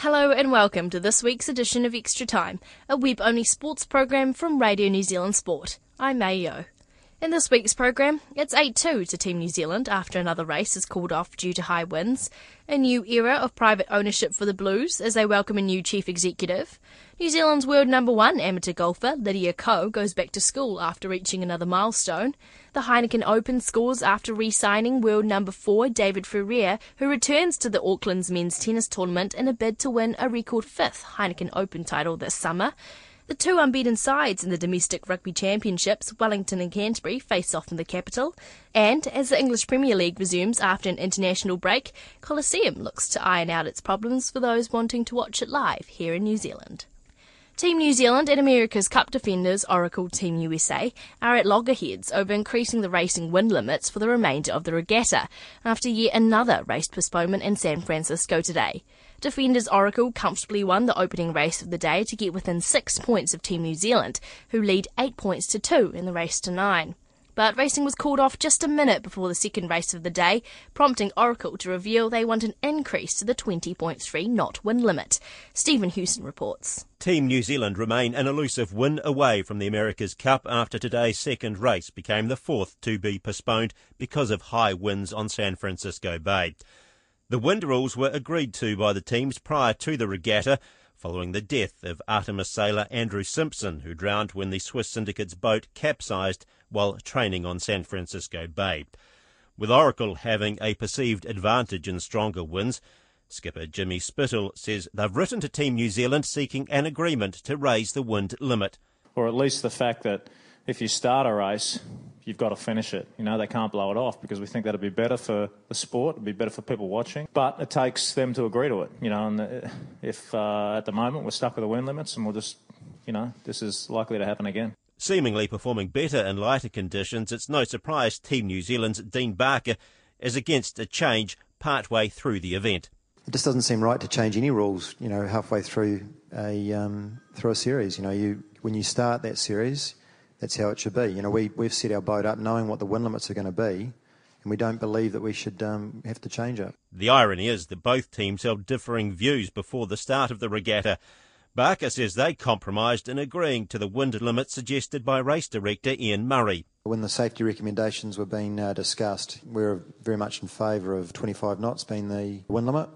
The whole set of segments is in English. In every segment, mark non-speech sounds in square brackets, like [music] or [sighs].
Hello and welcome to this week's edition of Extra Time, a web-only sports program from Radio New Zealand Sport. I'm Mayo. In this week's program, it's 8-2 to Team New Zealand after another race is called off due to high winds, a new era of private ownership for the Blues as they welcome a new chief executive, New Zealand's world number one amateur golfer Lydia Ko goes back to school after reaching another milestone, the Heineken Open scores after re-signing world number four David Ferrer, who returns to the Auckland's men's tennis tournament in a bid to win a record fifth Heineken Open title this summer, the two unbeaten sides in the domestic rugby championships, Wellington and Canterbury, face off in the capital. And as the English Premier League resumes after an international break, Coliseum looks to iron out its problems for those wanting to watch it live here in New Zealand. Team New Zealand and America's Cup defenders Oracle Team USA are at loggerheads over increasing the racing wind limits for the remainder of the regatta after yet another race postponement in San Francisco today. Defenders Oracle comfortably won the opening race of the day to get within six points of Team New Zealand, who lead eight points to two in the race to nine. But racing was called off just a minute before the second race of the day, prompting Oracle to reveal they want an increase to the 20.3 knot wind limit. Stephen Hewson reports. Team New Zealand remain an elusive win away from the America's Cup after today's second race became the fourth to be postponed because of high winds on San Francisco Bay. The wind rules were agreed to by the teams prior to the regatta, following the death of Artemis sailor Andrew Simpson, who drowned when the Swiss syndicate's boat capsized while training on San Francisco Bay. With Oracle having a perceived advantage in stronger winds, skipper Jimmy Spithill says they've written to Team New Zealand seeking an agreement to raise the wind limit. Or at least the fact that if you start a race, you've got to finish it. You know, they can't blow it off because we think that'd be better for the sport, it'd be better for people watching. But it takes them to agree to it. You know, and uh, if uh, at the moment we're stuck with the wind limits and we'll just, you know, this is likely to happen again. Seemingly performing better in lighter conditions, it's no surprise Team New Zealand's Dean Barker is against a change partway through the event. It just doesn't seem right to change any rules, you know, halfway through a um, through a series. You know, you when you start that series, that's how it should be. You know, we, we've set our boat up knowing what the wind limits are going to be, and we don't believe that we should um, have to change it. The irony is that both teams held differing views before the start of the regatta. Barker says they compromised in agreeing to the wind limit suggested by race director Ian Murray. When the safety recommendations were being uh, discussed, we were very much in favour of 25 knots being the wind limit,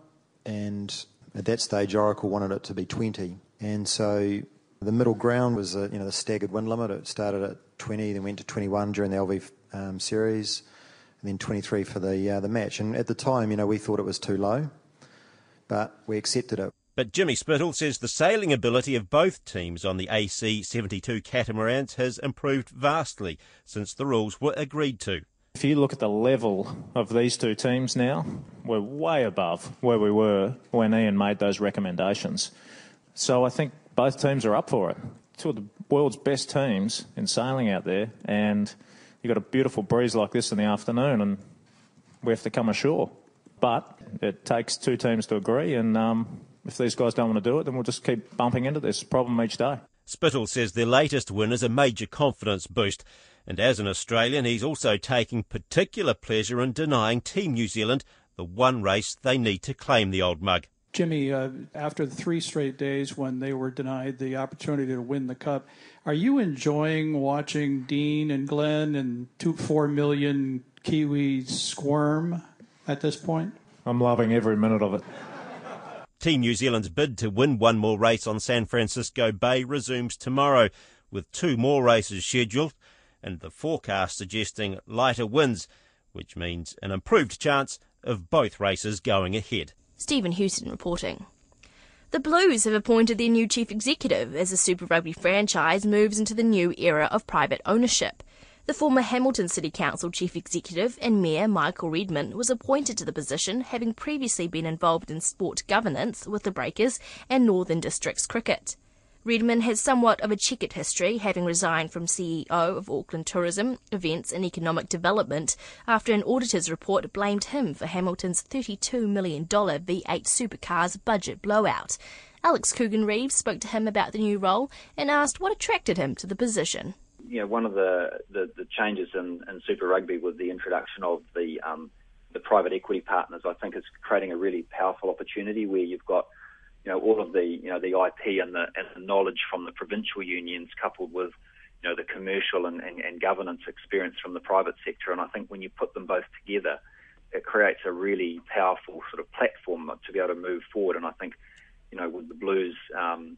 and at that stage, Oracle wanted it to be 20. And so the middle ground was a, you know the staggered wind limit. It started at 20, then went to 21 during the LV um, series, and then 23 for the uh, the match. And at the time, you know, we thought it was too low, but we accepted it. But Jimmy Spithill says the sailing ability of both teams on the AC 72 catamarans has improved vastly since the rules were agreed to. If you look at the level of these two teams now, we're way above where we were when Ian made those recommendations. So I think both teams are up for it. Two of the world's best teams in sailing out there, and you've got a beautiful breeze like this in the afternoon, and we have to come ashore. But it takes two teams to agree, and um, if these guys don't want to do it, then we'll just keep bumping into this problem each day. Spithill says the latest win is a major confidence boost, and as an Australian, he's also taking particular pleasure in denying Team New Zealand the one race they need to claim the old mug. Jimmy, uh, after the three straight days when they were denied the opportunity to win the cup, are you enjoying watching Dean and Glenn and two four million Kiwis squirm at this point? I'm loving every minute of it. Team New Zealand's bid to win one more race on San Francisco Bay resumes tomorrow, with two more races scheduled, and the forecast suggesting lighter winds, which means an improved chance of both races going ahead. Stephen Houston reporting. The Blues have appointed their new chief executive as the Super Rugby franchise moves into the new era of private ownership. The former Hamilton City Council chief executive and mayor Michael Redman was appointed to the position, having previously been involved in sport governance with the Breakers and Northern Districts cricket. Redman has somewhat of a checkered history, having resigned from CEO of Auckland Tourism, Events and Economic Development after an auditor's report blamed him for Hamilton's $32 million V8 supercars budget blowout. Alex Coogan Reeves spoke to him about the new role and asked what attracted him to the position. You know, one of the, the, the changes in, in, Super Rugby was the introduction of the um, the private equity partners. I think is creating a really powerful opportunity where you've got you know all of the you know the IP and the and the knowledge from the provincial unions coupled with you know the commercial and, and, and governance experience from the private sector. And I think when you put them both together, it creates a really powerful sort of platform to be able to move forward. And I think you know, with the Blues, um,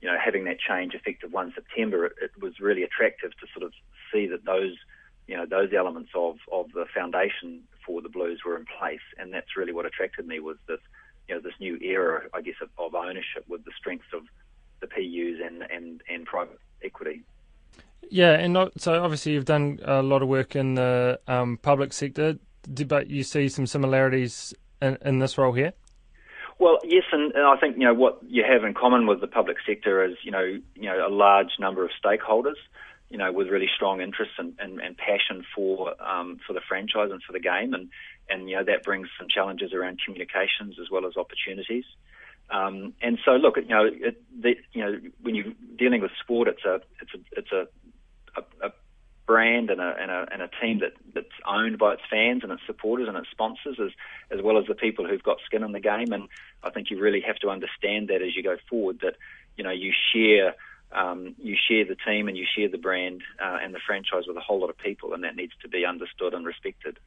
you know, having that change effective 1 September, it, it, was really attractive to sort of see that those, you know, those elements of, of the foundation for the Blues were in place. And that's really what attracted me was this, you know, this new era, I guess, of, of ownership with the strengths of the PUs and, and, and private equity. Yeah, and not, so obviously you've done a lot of work in the um, public sector, but you see some similarities in, in this role here? Well, yes, and, and, I think you know what you have in common with the public sector is you know you know a large number of stakeholders, you know, with really strong interests and, and, and passion for um, for the franchise and for the game, and and you know that brings some challenges around communications as well as opportunities. Um, and so, look, you know, it, the, you know, when you're dealing with sport, it's a it's a it's a, a, a brand and a, and a, and a team that, that's owned by its fans and its supporters and its sponsors, as, as well as the people who've got skin in the game. And I think you really have to understand that as you go forward, that you know you share um, you share the team and you share the brand uh, and the franchise with a whole lot of people, and that needs to be understood and respected.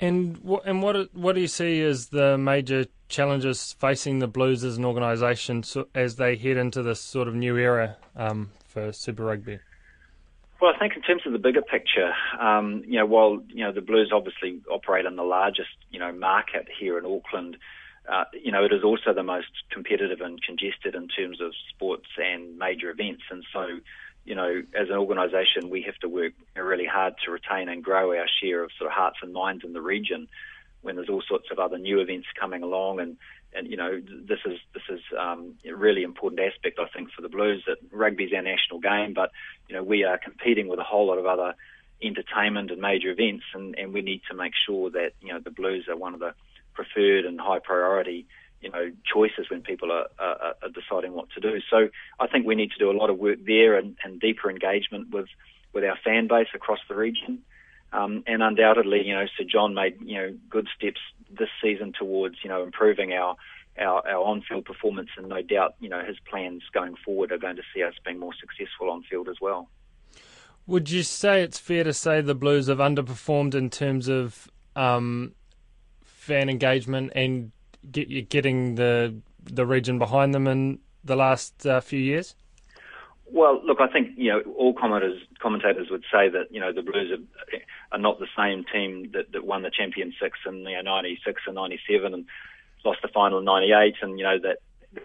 And what and what what do you see as the major challenges facing the Blues as an organisation so, as they head into this sort of new era um, for Super Rugby? Well, I think in terms of the bigger picture, um, you know, while you know the Blues obviously operate in the largest you know market here in Auckland, uh, you know it is also the most competitive and congested in terms of sports and major events, and so you know as an organisation we have to work really hard to retain and grow our share of sort of hearts and minds in the region when there's all sorts of other new events coming along. And and you know this is this is um, a really important aspect I think for the Blues. That rugby is our national game, but you know we are competing with a whole lot of other entertainment and major events, and, and we need to make sure that you know the Blues are one of the preferred and high priority you know choices when people are, are, are deciding what to do. So I think we need to do a lot of work there and, and deeper engagement with with our fan base across the region. Um, and undoubtedly, you know, Sir John made you know good steps this season towards you know improving our our, our on-field performance, and no doubt, you know, his plans going forward are going to see us being more successful on field as well. Would you say it's fair to say the Blues have underperformed in terms of um, fan engagement and get, getting the the region behind them in the last uh, few years? Well, look, I think you know all commentators commentators would say that you know the Blues are, are not the same team that, that won the Champion Six in you know, '96 and '97 and lost the final in '98, and you know that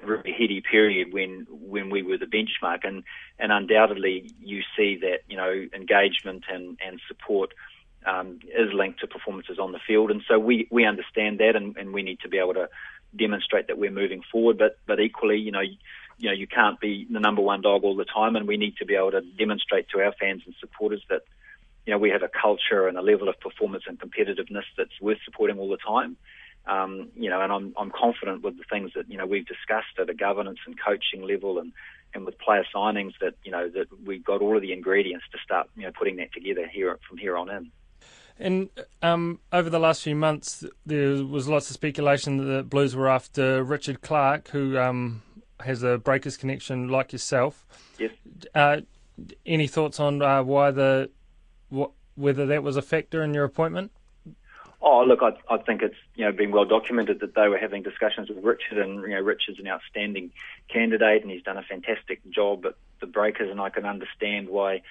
really heady period when when we were the benchmark, and and undoubtedly you see that you know engagement and and support um, is linked to performances on the field, and so we we understand that, and, and we need to be able to demonstrate that we're moving forward, but but equally, you know you know, you can't be the number one dog all the time, and we need to be able to demonstrate to our fans and supporters that, you know, we have a culture and a level of performance and competitiveness that's worth supporting all the time. Um, you know, and I'm I'm confident with the things that you know we've discussed at a governance and coaching level, and and with player signings that you know that we've got all of the ingredients to start you know putting that together here from here on in. And um, over the last few months, there was lots of speculation that the Blues were after Richard Clark, who um, has a Breakers connection like yourself. Yes. Uh, any thoughts on uh, why the wh- whether that was a factor in your appointment? Oh, look, I, I think it's you know been well documented that they were having discussions with Richard, and you know Richard's an outstanding candidate, and he's done a fantastic job at the Breakers, and I can understand why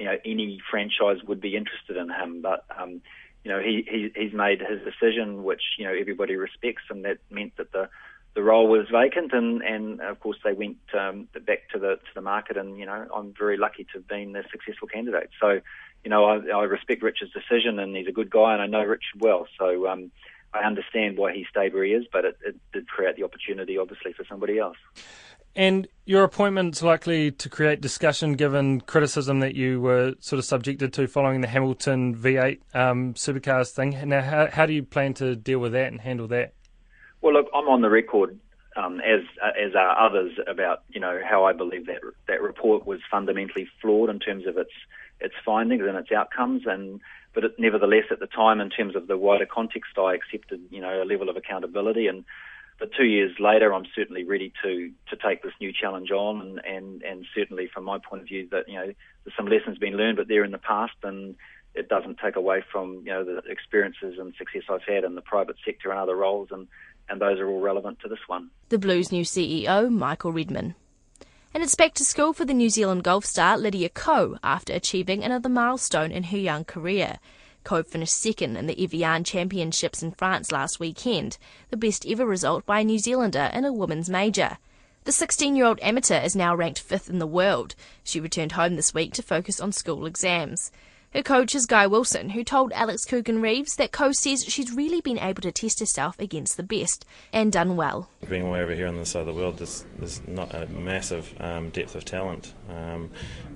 you know any franchise would be interested in him, but. Um, you know, he, he he's made his decision, which you know everybody respects, and that meant that the the role was vacant, and, and of course they went um, back to the to the market, and you know I'm very lucky to have been a successful candidate. So, you know I, I respect Richard's decision, and he's a good guy, and I know Richard well. So um, I understand why he stayed where he is, but it, it did create the opportunity, obviously, for somebody else. And your appointment's likely to create discussion given criticism that you were sort of subjected to following the Hamilton V8 um, supercars thing. Now, how, how do you plan to deal with that and handle that? Well, look, I'm on the record, um, as as are others, about you know how I believe that that report was fundamentally flawed in terms of its its findings and its outcomes, and but it, nevertheless, at the time, in terms of the wider context, I accepted you know a level of accountability and but two years later, I'm certainly ready to to take this new challenge on, and, and and certainly from my point of view, that you know there's some lessons been learned, but they're in the past, and it doesn't take away from you know the experiences and success I've had in the private sector and other roles, and and those are all relevant to this one. The Blues' new CEO, Michael Redman. And it's back to school for the New Zealand golf star Lydia Ko after achieving another milestone in her young career. Ko finished second in the Evian Championships in France last weekend, the best ever result by a New Zealander in a women's major. The 16 year old amateur is now ranked fifth in the world. She returned home this week to focus on school exams. Her coach is Guy Wilson, who told Alex Coogan Reeves that Ko says she's really been able to test herself against the best and done well. Being way over here on this side of the world, there's, there's not a massive um, depth of talent. Um,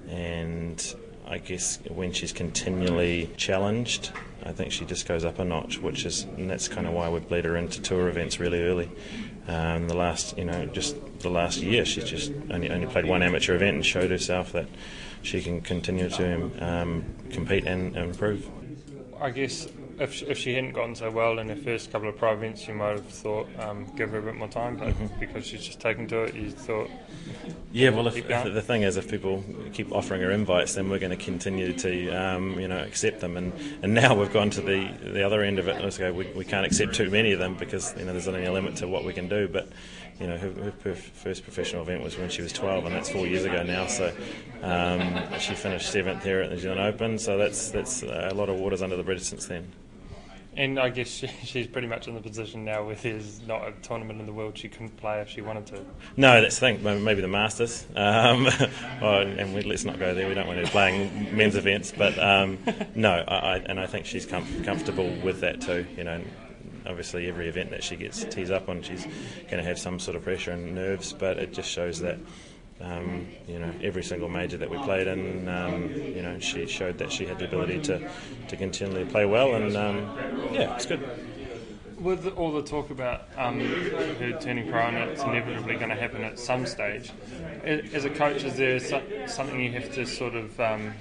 and I guess when she's continually challenged, I think she just goes up a notch, which is, and that's kind of why we've led her into tour events really early. Um, the last, you know, just the last year, she's just only, only played one amateur event and showed herself that she can continue to um, compete and improve. I guess if she, if she hadn't gotten so well in her first couple of pro events, you might have thought um, give her a bit more time. But mm-hmm. because she's just taken to it, you thought. Yeah, well, if, if the thing is, if people keep offering her invites, then we're going to continue to, um, you know, accept them. And, and now we've gone to the the other end of it. Let's go. We, we can't accept too many of them because you know there's only a limit to what we can do. But you know, her, her, first professional event was when she was 12, and that's four years ago now. So um, she finished seventh here at the New Zealand Open. So that's that's a lot of waters under the bridge since then. And I guess she, [laughs] she's pretty much in the position now where there's not a tournament in the world she couldn't play if she wanted to. No, that's the thing. Maybe the Masters. Um, [laughs] oh, and we, let's not go there. We don't want her playing men's events. But um, no, I, I, and I think she's com- comfortable with that too. You know, obviously every event that she gets tees up on, she's going to have some sort of pressure and nerves. But it just shows that um, you know, every single major that we played in, um, you know, she showed that she had the ability to, to continually play well, and um, yeah, it's good. With all the talk about um, her turning pro, and it's inevitably going to happen at some stage, as a coach, is there something you have to sort of um,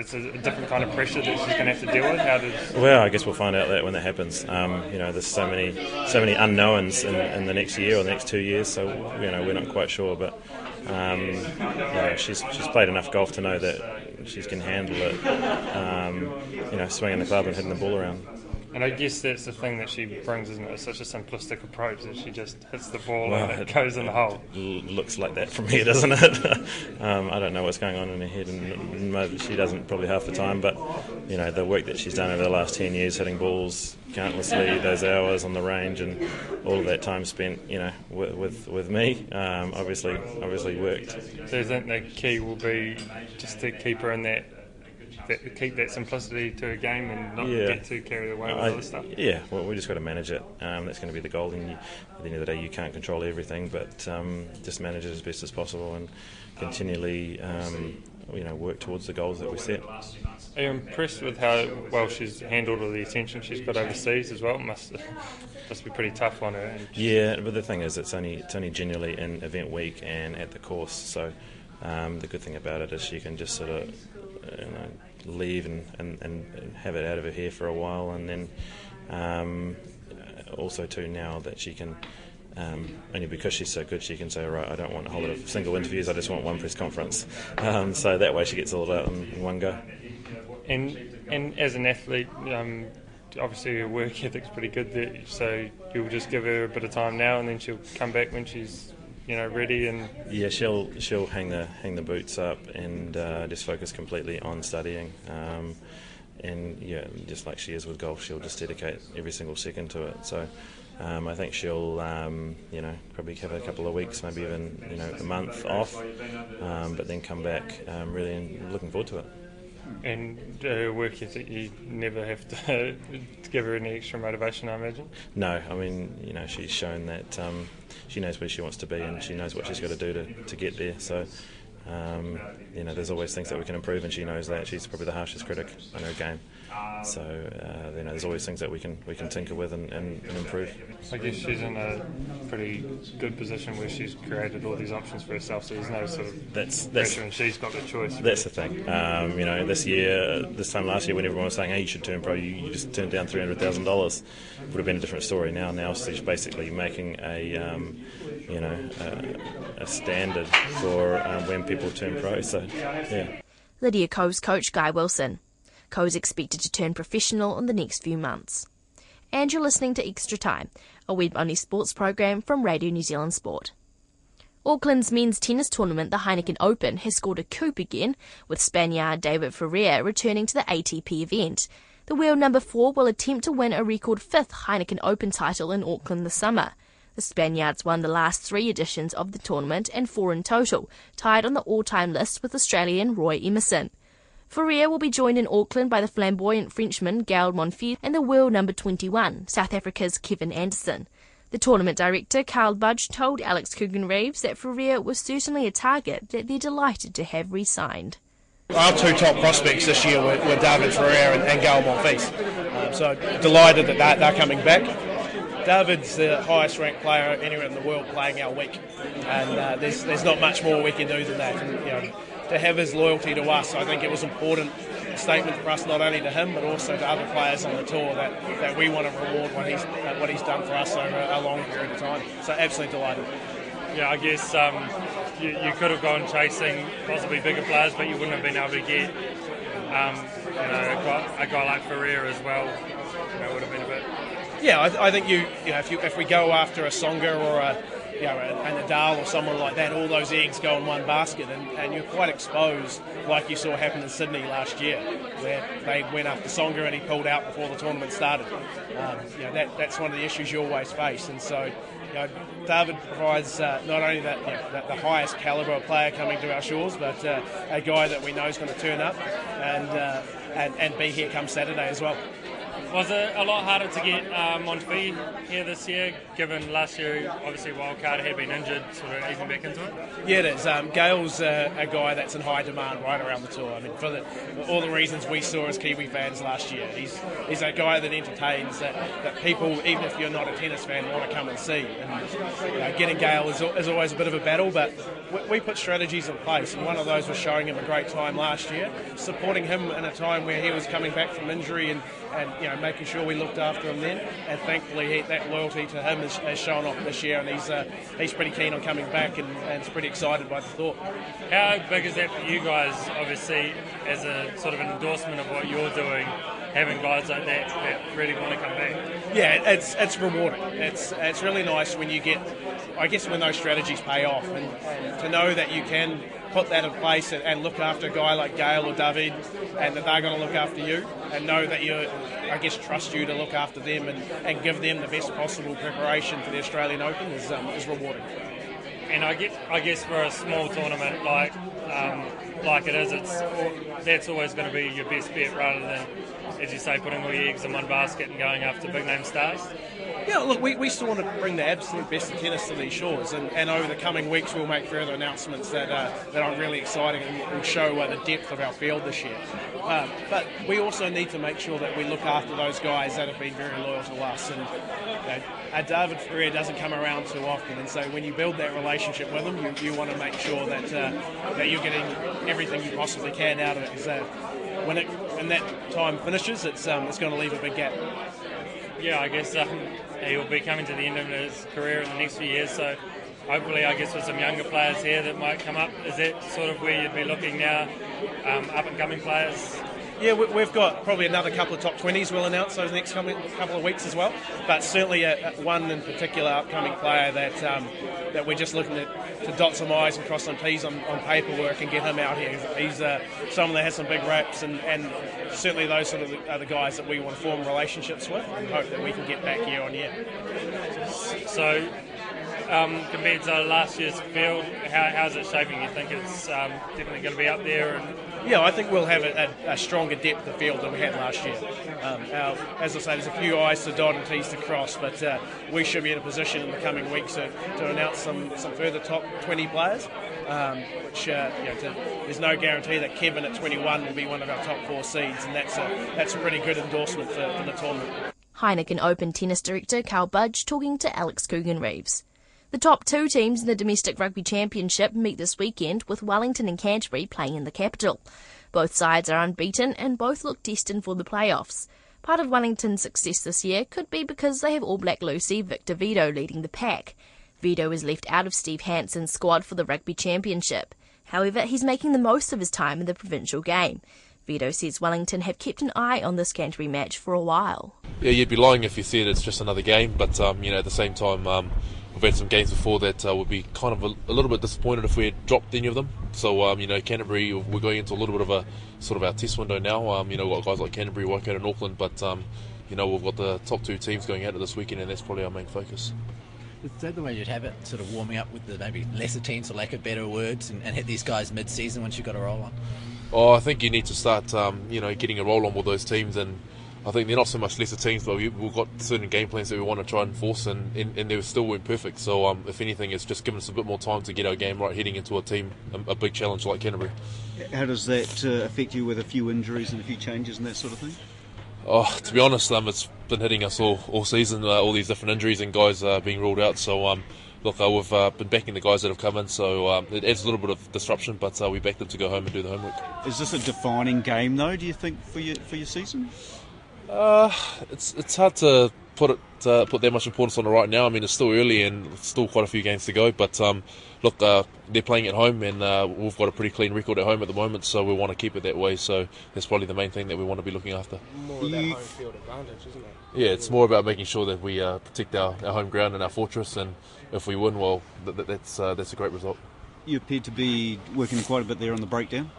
it's a, different kind of pressure that she's going to have to deal with. How does? Well, I guess we'll find out that when that happens. Um, you know, there's so many so many unknowns in, in, the next year or the next two years, so you know we're not quite sure. But um, she's she's played enough golf to know that she can handle it. Um, you know, swinging the club and hitting the ball around. And I guess that's the thing that she brings, isn't it? It's such a simplistic approach that she just hits the ball and it, it goes in the hole. [laughs] looks like that from here, doesn't it? [laughs] um, I don't know what's going on in her head, and she doesn't probably half the time. But you know, the work that she's done over the last ten years, hitting balls countlessly, those hours on the range, and all of that time spent, you know, with with, with me, um, obviously, obviously worked. So you think the key will be just to keep her in that that, keep that simplicity to a game and not yeah. get too carried away with I, other stuff. Yeah, well, we just got to manage it. Um, that's going to be the goal. And you, at the end of the day, you can't control everything, but um, just manage it as best as possible and continually, um, you know, work towards the goals that we set. Are you impressed with how well she's handled all the attention she's got overseas as well? It must must be pretty tough on her. Yeah, but the thing is, it's only it's only generally in event week and at the course. So um, the good thing about it is she can just sort of you know, leave and, and, and have it out of her hair for a while, and then um, also too now that she can. Um, only because she's so good, she can say, "Right, I don't want a whole lot of single interviews. I just want one press conference." [laughs] Um, so that way, she gets all that in, in one go. And and as an athlete, um, obviously her work ethic's pretty good. There, so you'll just give her a bit of time now, and then she'll come back when she's you know ready and yeah she'll she'll hang the hang the boots up and uh, just focus completely on studying. Um, and yeah just like she is with golf she'll just dedicate every single second to it. So um, I think she'll um, you know probably have a couple of weeks maybe even you know a month off um, but then come back um, really looking forward to it And her work ethic, you never have [laughs] to, give her any extra motivation, I imagine. No, I mean, you know, she's shown that um, she knows where she wants to be and she knows what she's got to do to, to get there. So, um, you know, there's always things that we can improve, and she knows that. She's probably the harshest critic on her game. So uh, you know, there's always things that we can we can tinker with and, and, and, improve. I guess she's in a pretty good position where she's created all these options for herself. So there's no sort of that's, that's pressure, and she's got the choice. That's the thing. Um, you know, this year, this time last year, when everyone was saying, "Hey, you should turn pro," you, you just turned down three hundred thousand dollars. Would have been a different story. Now, now she's basically making a um, you know a, a standard for um, when people turn pro. So yeah. Lydia Ko's coach Guy Wilson. Ko is expected to turn professional in the next few months. And you're listening to Extra Time, a web only sports program from Radio New Zealand Sport. Auckland's men's tennis tournament, the Heineken Open, has scored a coup again, with Spaniard David Ferrer returning to the ATP event. The world number four will attempt to win a record fifth Heineken Open title in Auckland this summer. The Spaniards won the last three editions of the tournament and four in total, tied on the all-time list with Australian Roy Emerson. Ferrer will be joined in Auckland by the flamboyant Frenchman Gael Monfils and the world number 21, South Africa's Kevin Anderson. The tournament director, Karl Budge, told Alex Coogan Reeves that Ferrer was certainly a target that they're delighted to have re signed. Our two top prospects this year were, were David Ferrer and, and Gael Monfils. Um, so delighted that they're, they're coming back. David's the highest ranked player anywhere in the world playing our week, and uh, there's, there's not much more we can do than that. And, you know, to have his loyalty to us. I think it was important statement for us, not only to him but also to other players on the tour, that, that we want to reward what he's what he's done for us over a long period of time. So absolutely delighted. Yeah, I guess um, you, you, could have gone chasing possibly bigger players, but you wouldn't have been able to get um, you know, a, guy, a guy like Ferrer as well. You know, would have been a bit. Yeah, I, I think you, you know, if you if we go after a Tsonga or a you know, a, Nadal or someone like that, all those eggs go in one basket, and, and you're quite exposed, like you saw happen in Sydney last year, where they went after Tsonga and he pulled out before the tournament started. Um, you know, that, that's one of the issues you always face, and so you know, David provides uh, not only that, you know, that, the highest calibre of player coming to our shores, but uh, a guy that we know is going to turn up and, uh, and and be here come Saturday as well. Was it a lot harder to get um, here this year, given last year, obviously, Wildcard had been injured, sort of easing back into it? Yeah, it is. Um, Gael's uh, a guy that's in high demand right around the tour. I mean, for, the, all the reasons we saw as Kiwi fans last year. He's, he's a guy that entertains, that, that people, even if you're not a tennis fan, want to come and see. And you know, getting Gael is, is always a bit of a battle, but we, we put strategies in place, and one of those was showing him a great time last year, supporting him in a time where he was coming back from injury and, and you know, making sure we looked after him then. And thankfully, he, that loyalty to him has, has, shown off this year, and he's uh, he's pretty keen on coming back and, and is pretty excited by the thought. How big is that for you guys? Obviously, as a sort of an endorsement of what you're doing, having guys like that that really want to come back. Yeah, it's it's rewarding. It's it's really nice when you get, I guess, when those strategies pay off, and, and to know that you can put that in place and, and, look after a guy like Gael or David, and that they're going to look after you, and know that you, I guess, trust you to look after them and, and give them the best possible preparation for the Australian Open is, um, is rewarding. And I guess, I guess for a small tournament like um, like it is, it's that's always going to be your best bet rather than, as you say, putting all your eggs in one basket and going after big name stars. Yeah, look, we, we still want to bring the absolute best of tennis to these shores, and, and over the coming weeks we'll make further announcements that uh, that are really exciting and will show uh, the depth of our field this year. Um, but we also need to make sure that we look after those guys that have been very loyal to us, and you know, uh, David Ferrer doesn't come around too often, and so when you build that relationship with him, you, you want to make sure that uh, that you're getting everything you possibly can out of it. Because uh, when it when that time finishes, it's um, it's going to leave a big gap. Yeah, I guess um, he'll be coming to the end of his career in the next few years. So hopefully, I guess with some younger players here that might come up, is that sort of where you'd be looking now? Um, up and coming players yeah, we've got probably another couple of top 20s we'll announce over the next couple of weeks as well. But certainly a, a one in particular upcoming player that um, that we're just looking at to dot some I's and cross some T's on, on paperwork and get him out here. He's uh, someone that has some big reps and, and certainly those sort of are the guys that we want to form relationships with and hope that we can get back year on year. So um, compared to last year's field? How, how's it shaping? You think it's um, definitely going to be up there? And... Yeah, I think we'll have a, a, a, stronger depth of field than we had last year. Um, our, as I say, there's a few I's to dot and T's to cross, but uh, we should be in a position in the coming weeks to, to announce some, some further top 20 players. Um, which uh, you know, to, there's no guarantee that Kevin at 21 will be one of our top four seeds, and that's a that's a pretty good endorsement for, for the tournament. Heineken Open tennis director Karl Budge talking to Alex Coogan Reeves. The top two teams in the Domestic Rugby Championship meet this weekend with Wellington and Canterbury playing in the capital. Both sides are unbeaten and both look destined for the playoffs. Part of Wellington's success this year could be because they have All Black loosie Victor Vito leading the pack. Vito was left out of Steve Hansen's squad for the Rugby Championship. However, he's making the most of his time in the provincial game. Vito says Wellington have kept an eye on this Canterbury match for a while. Yeah, you'd be lying if you said it's just another game, but um, you know at the same time um, we've had some games before that uh, would be kind of a, a, little bit disappointed if we had dropped any of them. So um, you know Canterbury, we're going into a little bit of a sort of our test window now. Um, you know, we've got guys like Canterbury, Waikato, and Auckland, but um, you know we've got the top two teams going out this weekend, and that's probably our main focus. Is that the way you'd have it? Sort of warming up with the maybe lesser teams, for lack of better words, and, and hit these guys mid-season once you've got a roll on. Oh, I think you need to start, um, you know, getting a roll on with those teams, and I think they're not so much lesser teams, but we, have got certain game plans that we want to try and force, and, and, and they still weren't perfect. So, um, if anything, it's just given us a bit more time to get our game right, heading into a team, a, a big challenge like Canterbury. How does that uh, affect you with a few injuries and a few changes and that sort of thing? Oh, to be honest, um, it's been hitting us all all season. Uh, all these different injuries and guys uh, being ruled out. So um, look, uh, we've uh, been backing the guys that have come in, so um, it adds a little bit of disruption, but uh, we back them to go home and do the homework. Is this a defining game, though? Do you think for your for your season? Uh, it's it's hard to put it uh, put that much importance on it right now. I mean, it's still early and still quite a few games to go. But um, look, uh, they're playing at home, and uh, we've got a pretty clean record at home at the moment, so we want to keep it that way. So that's probably the main thing that we want to be looking after. More about home field advantage, isn't it? Yeah, it's more about making sure that we uh, protect our, our home ground and our fortress, and if we win, well, th- that's uh, that's a great result. You appear to be working quite a bit there on the breakdown.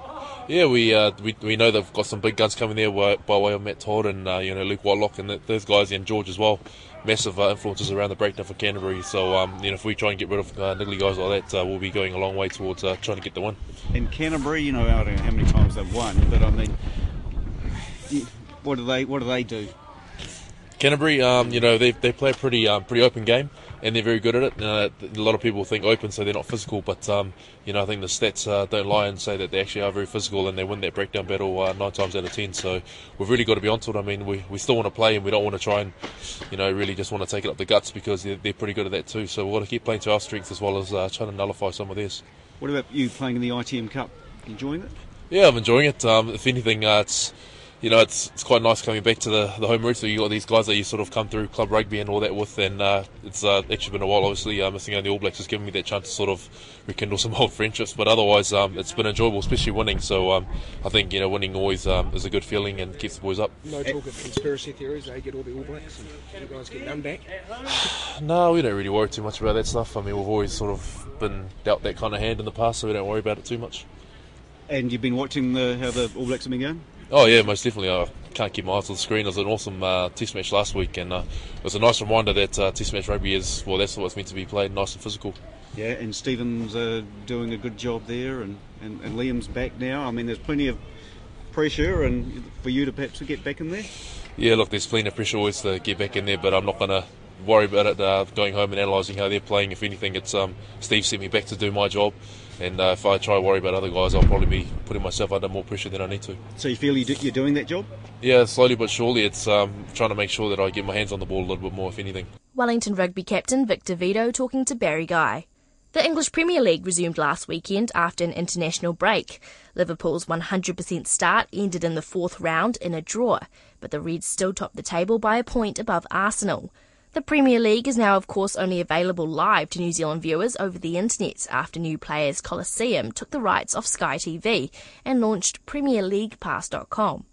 Yeah, we, uh, we we know they've got some big guns coming there by, by way of Matt Todd and uh, you know Luke Whitelock and those guys and George as well. Massive uh, influences around the breakdown for Canterbury. So um, you know if we try and get rid of uh, niggly guys like that, uh, we'll be going a long way towards uh, trying to get the win. In Canterbury, you know I don't know how many times they've won, but I mean, what do they what do they do? Canterbury, um, you know, they, they play a pretty um, pretty open game and they're very good at it. A lot of people think open, so they're not physical, but um, you know, I think the stats uh, don't lie and say that they actually are very physical and they win that breakdown battle uh, nine times out of ten. So we've really got to be onto it. I mean, we, we still want to play and we don't want to try and, you know, really just want to take it up the guts because they're, they're pretty good at that too. So we've got to keep playing to our strengths as well as uh, trying to nullify some of theirs. What about you playing in the ITM Cup? Enjoying it? Yeah, I'm enjoying it. Um, if anything, uh, it's you know, it's it's quite nice coming back to the, the home roots. So you got these guys that you sort of come through club rugby and all that with, and uh, it's uh, actually been a while. Obviously, uh, missing out the All Blacks has given me that chance to sort of rekindle [laughs] some old friendships. But otherwise, um, it's been enjoyable, especially winning. So um, I think you know, winning always um, is a good feeling and keeps the boys up. No talk of conspiracy theories. They get all the All Blacks, and you guys get none back. [sighs] no, we don't really worry too much about that stuff. I mean, we've always sort of been dealt that kind of hand in the past, so we don't worry about it too much. And you've been watching the, how the All Blacks have been going? Oh yeah, most definitely. I can't keep my eyes on the screen. It was an awesome uh, Test match last week, and uh, it was a nice reminder that uh, Test match rugby is well, that's what it's meant to be played, nice and physical. Yeah, and Stephen's uh, doing a good job there, and, and, and Liam's back now. I mean, there's plenty of pressure, and for you to perhaps get back in there. Yeah, look, there's plenty of pressure always to get back in there, but I'm not going to worry about it. Uh, going home and analysing how they're playing. If anything, it's um, Steve sent me back to do my job. And uh, if I try to worry about other guys, I'll probably be putting myself under more pressure than I need to. So you feel you're doing that job? Yeah, slowly but surely. It's um, trying to make sure that I get my hands on the ball a little bit more, if anything. Wellington rugby captain Victor Vito talking to Barry Guy. The English Premier League resumed last weekend after an international break. Liverpool's 100% start ended in the fourth round in a draw, but the Reds still top the table by a point above Arsenal. The Premier League is now, of course, only available live to New Zealand viewers over the internet after New Players Coliseum took the rights off Sky TV and launched PremierLeaguePass.com.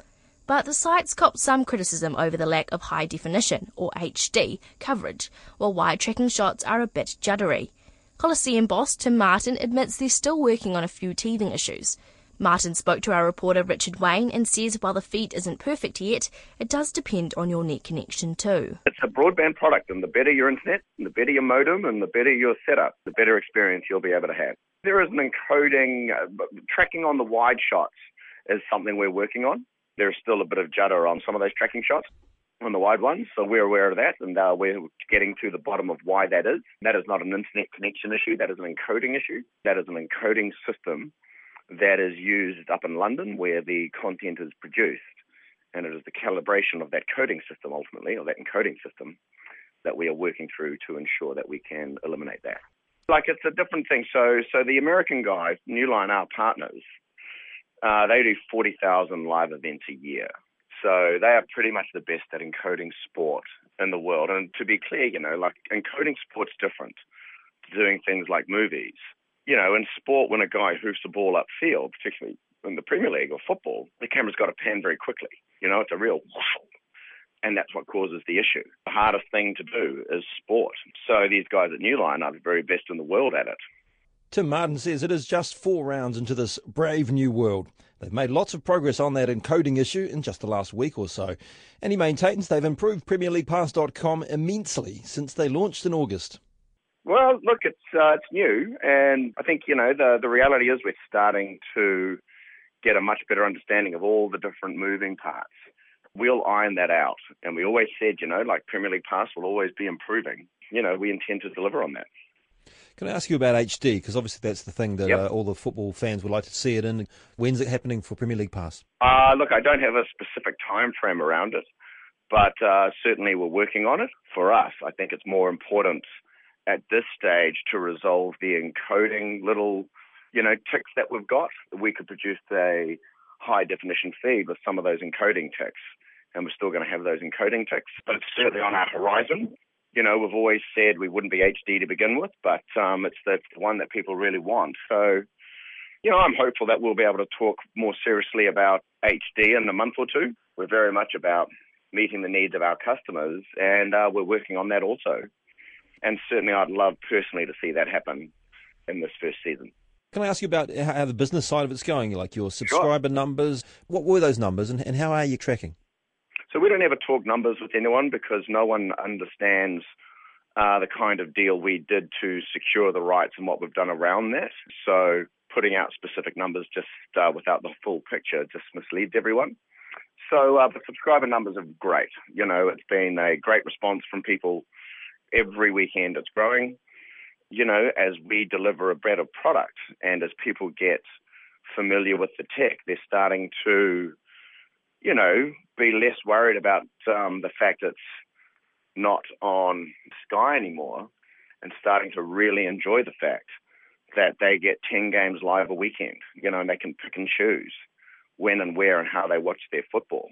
But the site's copped some criticism over the lack of high definition, or HD, coverage, while wide tracking shots are a bit juddery. Coliseum boss Tim Martin admits they're still working on a few teething issues. Martin spoke to our reporter Richard Wayne and says while the feed isn't perfect yet, it does depend on your net connection too. It's a broadband product, and the better your internet, the better your modem, and the better your setup, the better experience you'll be able to have. There is an encoding, uh, tracking on the wide shots is something we're working on. There's still a bit of judder on some of those tracking shots on the wide ones, so we're aware of that, and uh, we're getting to the bottom of why that is. That is not an internet connection issue, that is an encoding issue. That is an encoding system that is used up in London where the content is produced. And it is the calibration of that coding system ultimately, or that encoding system, that we are working through to ensure that we can eliminate that. Like it's a different thing. So, so the American guys, NeuLion, our partners, uh, they do 40,000 live events a year. So they are pretty much the best at encoding sport in the world. And to be clear, you know, like encoding sport's different to doing things like movies you know, in sport, when a guy hoofs a ball upfield, particularly in the Premier League or football, the camera's got to pan very quickly. You know, it's a real whistle. And that's what causes the issue. The hardest thing to do is sport. So these guys at NeuLion are the very best in the world at it. Tim Martin says it is just four rounds into this brave new world. They've made lots of progress on that encoding issue in just the last week or so. And he maintains they've improved PremierLeaguePass.com immensely since they launched in August. Well, look, it's uh, it's new, and I think you know the the reality is we're starting to get a much better understanding of all the different moving parts. We'll iron that out, and we always said, you know, like Premier League Pass will always be improving. You know, we intend to deliver on that. Can I ask you about HD? Because obviously that's the thing that yep. uh, all the football fans would like to see it in. When's it happening for Premier League Pass? Uh, look, I don't have a specific time frame around it, but uh, certainly we're working on it. For us, I think it's more important at this stage to resolve the encoding little, you know, ticks that we've got. We could produce a high definition feed with some of those encoding ticks, and we're still going to have those encoding ticks, but it's certainly on our horizon. You know, we've always said we wouldn't be HD to begin with, but um, it's, the, one that people really want. So, you know, I'm hopeful that we'll be able to talk more seriously about HD in a month or two. We're very much about meeting the needs of our customers, and uh, we're working on that also. And certainly, I'd love personally to see that happen in this first season. Can I ask you about how the business side of it's going, like your subscriber sure. numbers? What were those numbers, and, and how are you tracking? So we don't ever talk numbers with anyone because no one understands uh, the kind of deal we did to secure the rights and what we've done around that. So putting out specific numbers just uh, without the full picture just misleads everyone. So uh, the subscriber numbers are great. You know, it's been a great response from people every weekend it's growing. You know, as we deliver a better product and as people get familiar with the tech, they're starting to, you know, be less worried about um, the fact it's not on Sky anymore and starting to really enjoy the fact that they get 10 games live a weekend, you know, and they can pick and choose when and where and how they watch their football.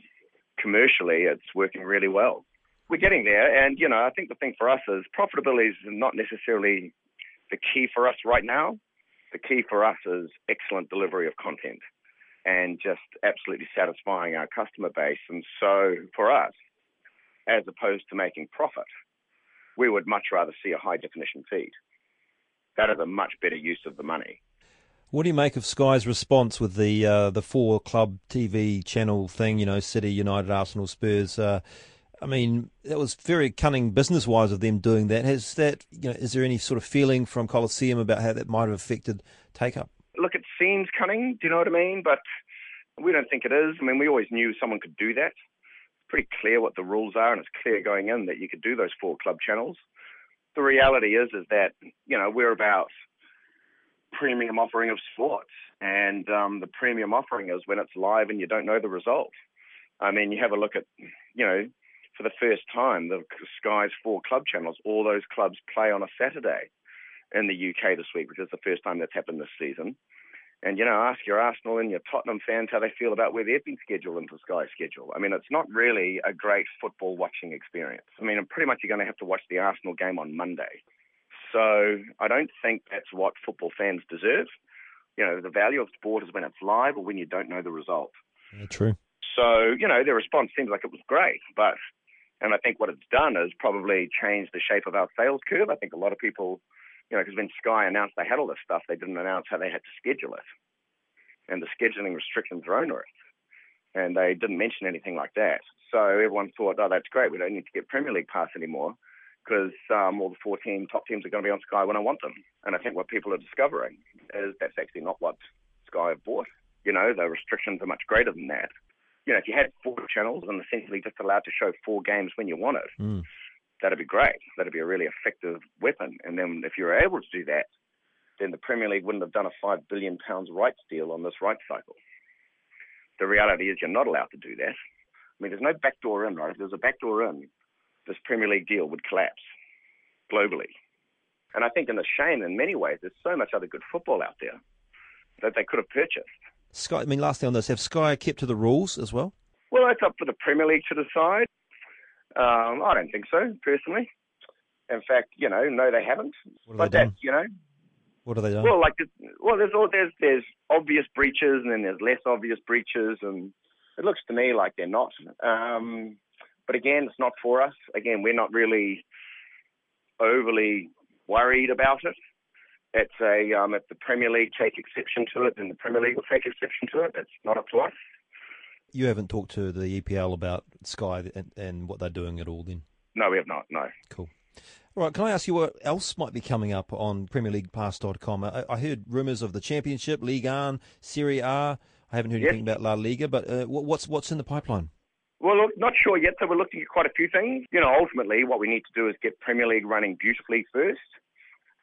Commercially, it's working really well we're getting there. And, you know, I think the thing for us is profitability is not necessarily the key for us right now. The key for us is excellent delivery of content and just absolutely satisfying our customer base. And so for us, as opposed to making profit, we would much rather see a high definition feed. That is a much better use of the money. What do you make of Sky's response with the uh, the four club TV channel thing? You know, City, United, Arsenal, Spurs. Uh, I mean, that was very cunning business wise of them doing that. Has that, you know, is there any sort of feeling from Coliseum about how that might have affected take up? Look, it seems cunning, do you know what I mean? But we don't think it is. I mean, we always knew someone could do that. It's pretty clear what the rules are, and it's clear going in that you could do those four club channels. The reality is, is that, you know, we're about premium offering of sports, and um, the premium offering is when it's live and you don't know the result. I mean, you have a look at, you know, for the first time, the Sky's four club channels, all those clubs play on a Saturday in the UK this week, which is the first time that's happened this season. And, you know, ask your Arsenal and your Tottenham fans how they feel about where they've been scheduled into Sky's schedule. I mean, it's not really a great football watching experience. I mean, pretty much you're going to have to watch the Arsenal game on Monday. So I don't think that's what football fans deserve. You know, the value of sport is when it's live or when you don't know the result. Yeah, true. So, you know, their response seems like it was great, but and I think what it's done is probably changed the shape of our sales curve. I think a lot of people, you know, because when Sky announced they had all this stuff, they didn't announce how they had to schedule it. and the scheduling restrictions are onerous. And they didn't mention anything like that. So everyone thought, oh, that's great. We don't need to get Premier League Pass anymore because um, all the 14 top teams are going to be on Sky when I want them. And I think what people are discovering is that's actually not what Sky have bought. You know, the restrictions are much greater than that. You know, if you had four channels and essentially just allowed to show four games when you want it, Mm. that'd be great. That'd be a really effective weapon. And then if you're able to do that, then the Premier League wouldn't have done a five billion pounds rights deal on this rights cycle. The reality is you're not allowed to do that. I mean, there's no backdoor in, right? If there's a backdoor in, this Premier League deal would collapse globally. And I think in the shame, in many ways, there's so much other good football out there that they could have purchased. Sky. I mean, last thing on this, have Sky kept to the rules as well? Well, that's up for the Premier League to decide. Um, I don't think so, personally. In fact, you know, no, they haven't. What have but they that, done? you know, What have they done? well, like, well, there's all there's there's obvious breaches, and then there's less obvious breaches, and it looks to me like they're not. Um, but again, it's not for us. Again, we're not really overly worried about it. It's a um, if the Premier League take exception to it, then the Premier League will take exception to it. It's not up to us. you haven't talked to the EPL about Sky and, and what they're doing at all then? No, we have not. No. Cool. All right, can I ask you what else might be coming up on PremierLeaguePass.com? I, I heard rumours of the Championship, League 1, Serie A. I haven't heard Yes. anything about La Liga, but uh, what's what's in the pipeline? Well, look, not sure yet. So we're looking at quite a few things. You know, ultimately, what we need to do is get Premier League running beautifully first.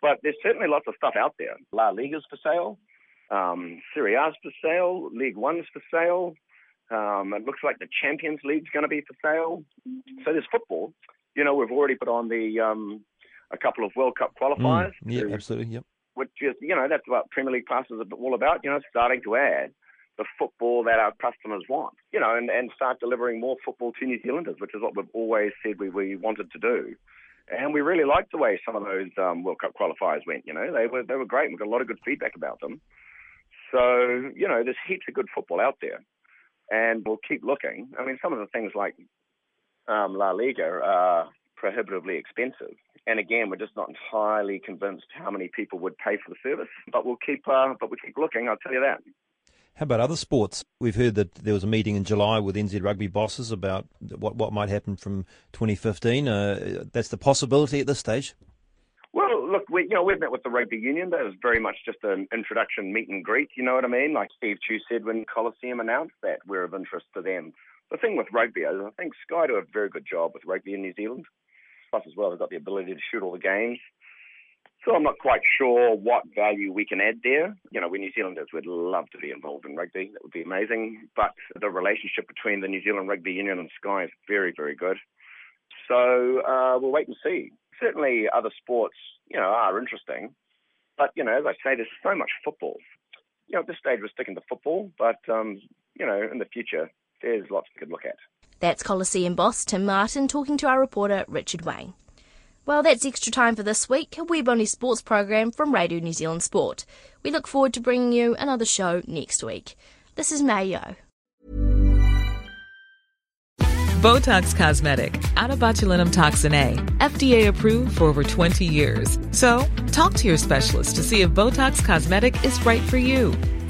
But there's certainly lots of stuff out there. La Liga's for sale. Um, Serie A's for sale. League One's for sale. Um, it looks like the Champions League's going to be for sale. So there's football. You know, we've already put on the um, a couple of World Cup qualifiers. Mm, yeah, to- absolutely. Yep. which is, you know, that's what Premier League passes are all about, you know, starting to add the football that our customers want, you know, and, and start delivering more football to New Zealanders, which is what we've always said we, we wanted to do. And we really liked the way some of those um, World Cup qualifiers went, you know, they were, they were great. We got a lot of good feedback about them. So, you know, there's heaps of good football out there. And we'll keep looking. I mean, some of the things like um, La Liga are prohibitively expensive. And again, we're just not entirely convinced how many people would pay for the service. But we'll keep, uh, but we'll keep looking. I'll tell you that. How about other sports? We've heard that there was a meeting in July with NZ Rugby bosses about what what might happen from 2015. Uh, that's the possibility at this stage. Well, look, we, you know, we've met with the rugby union. That was very much just an introduction meet and greet. You know what I mean? Like Steve Chu said when Coliseum announced that we're of interest to them. The thing with rugby is, I think Sky do a very good job with rugby in New Zealand. Plus, as well, they've got the ability to shoot all the games. So I'm not quite sure what value we can add there. You know, we New Zealanders would love to be involved in rugby. That would be amazing. But the relationship between the New Zealand Rugby Union and Sky is very, very good. So uh, we'll wait and see. Certainly, other sports, you know, are interesting. But you know, as I say, there's so much football. You know, at this stage, we're sticking to football. But um, you know, in the future, there's lots we could look at. That's Coliseum boss Tim Martin talking to our reporter Richard Wayne. Well, that's extra time for this week, a web only sports program from Radio New Zealand Sport. We look forward to bringing you another show next week. This is Mayo. Botox Cosmetic, onabotulinumtoxinA, FDA approved for over 20 years. So, talk to your specialist to see if Botox Cosmetic is right for you.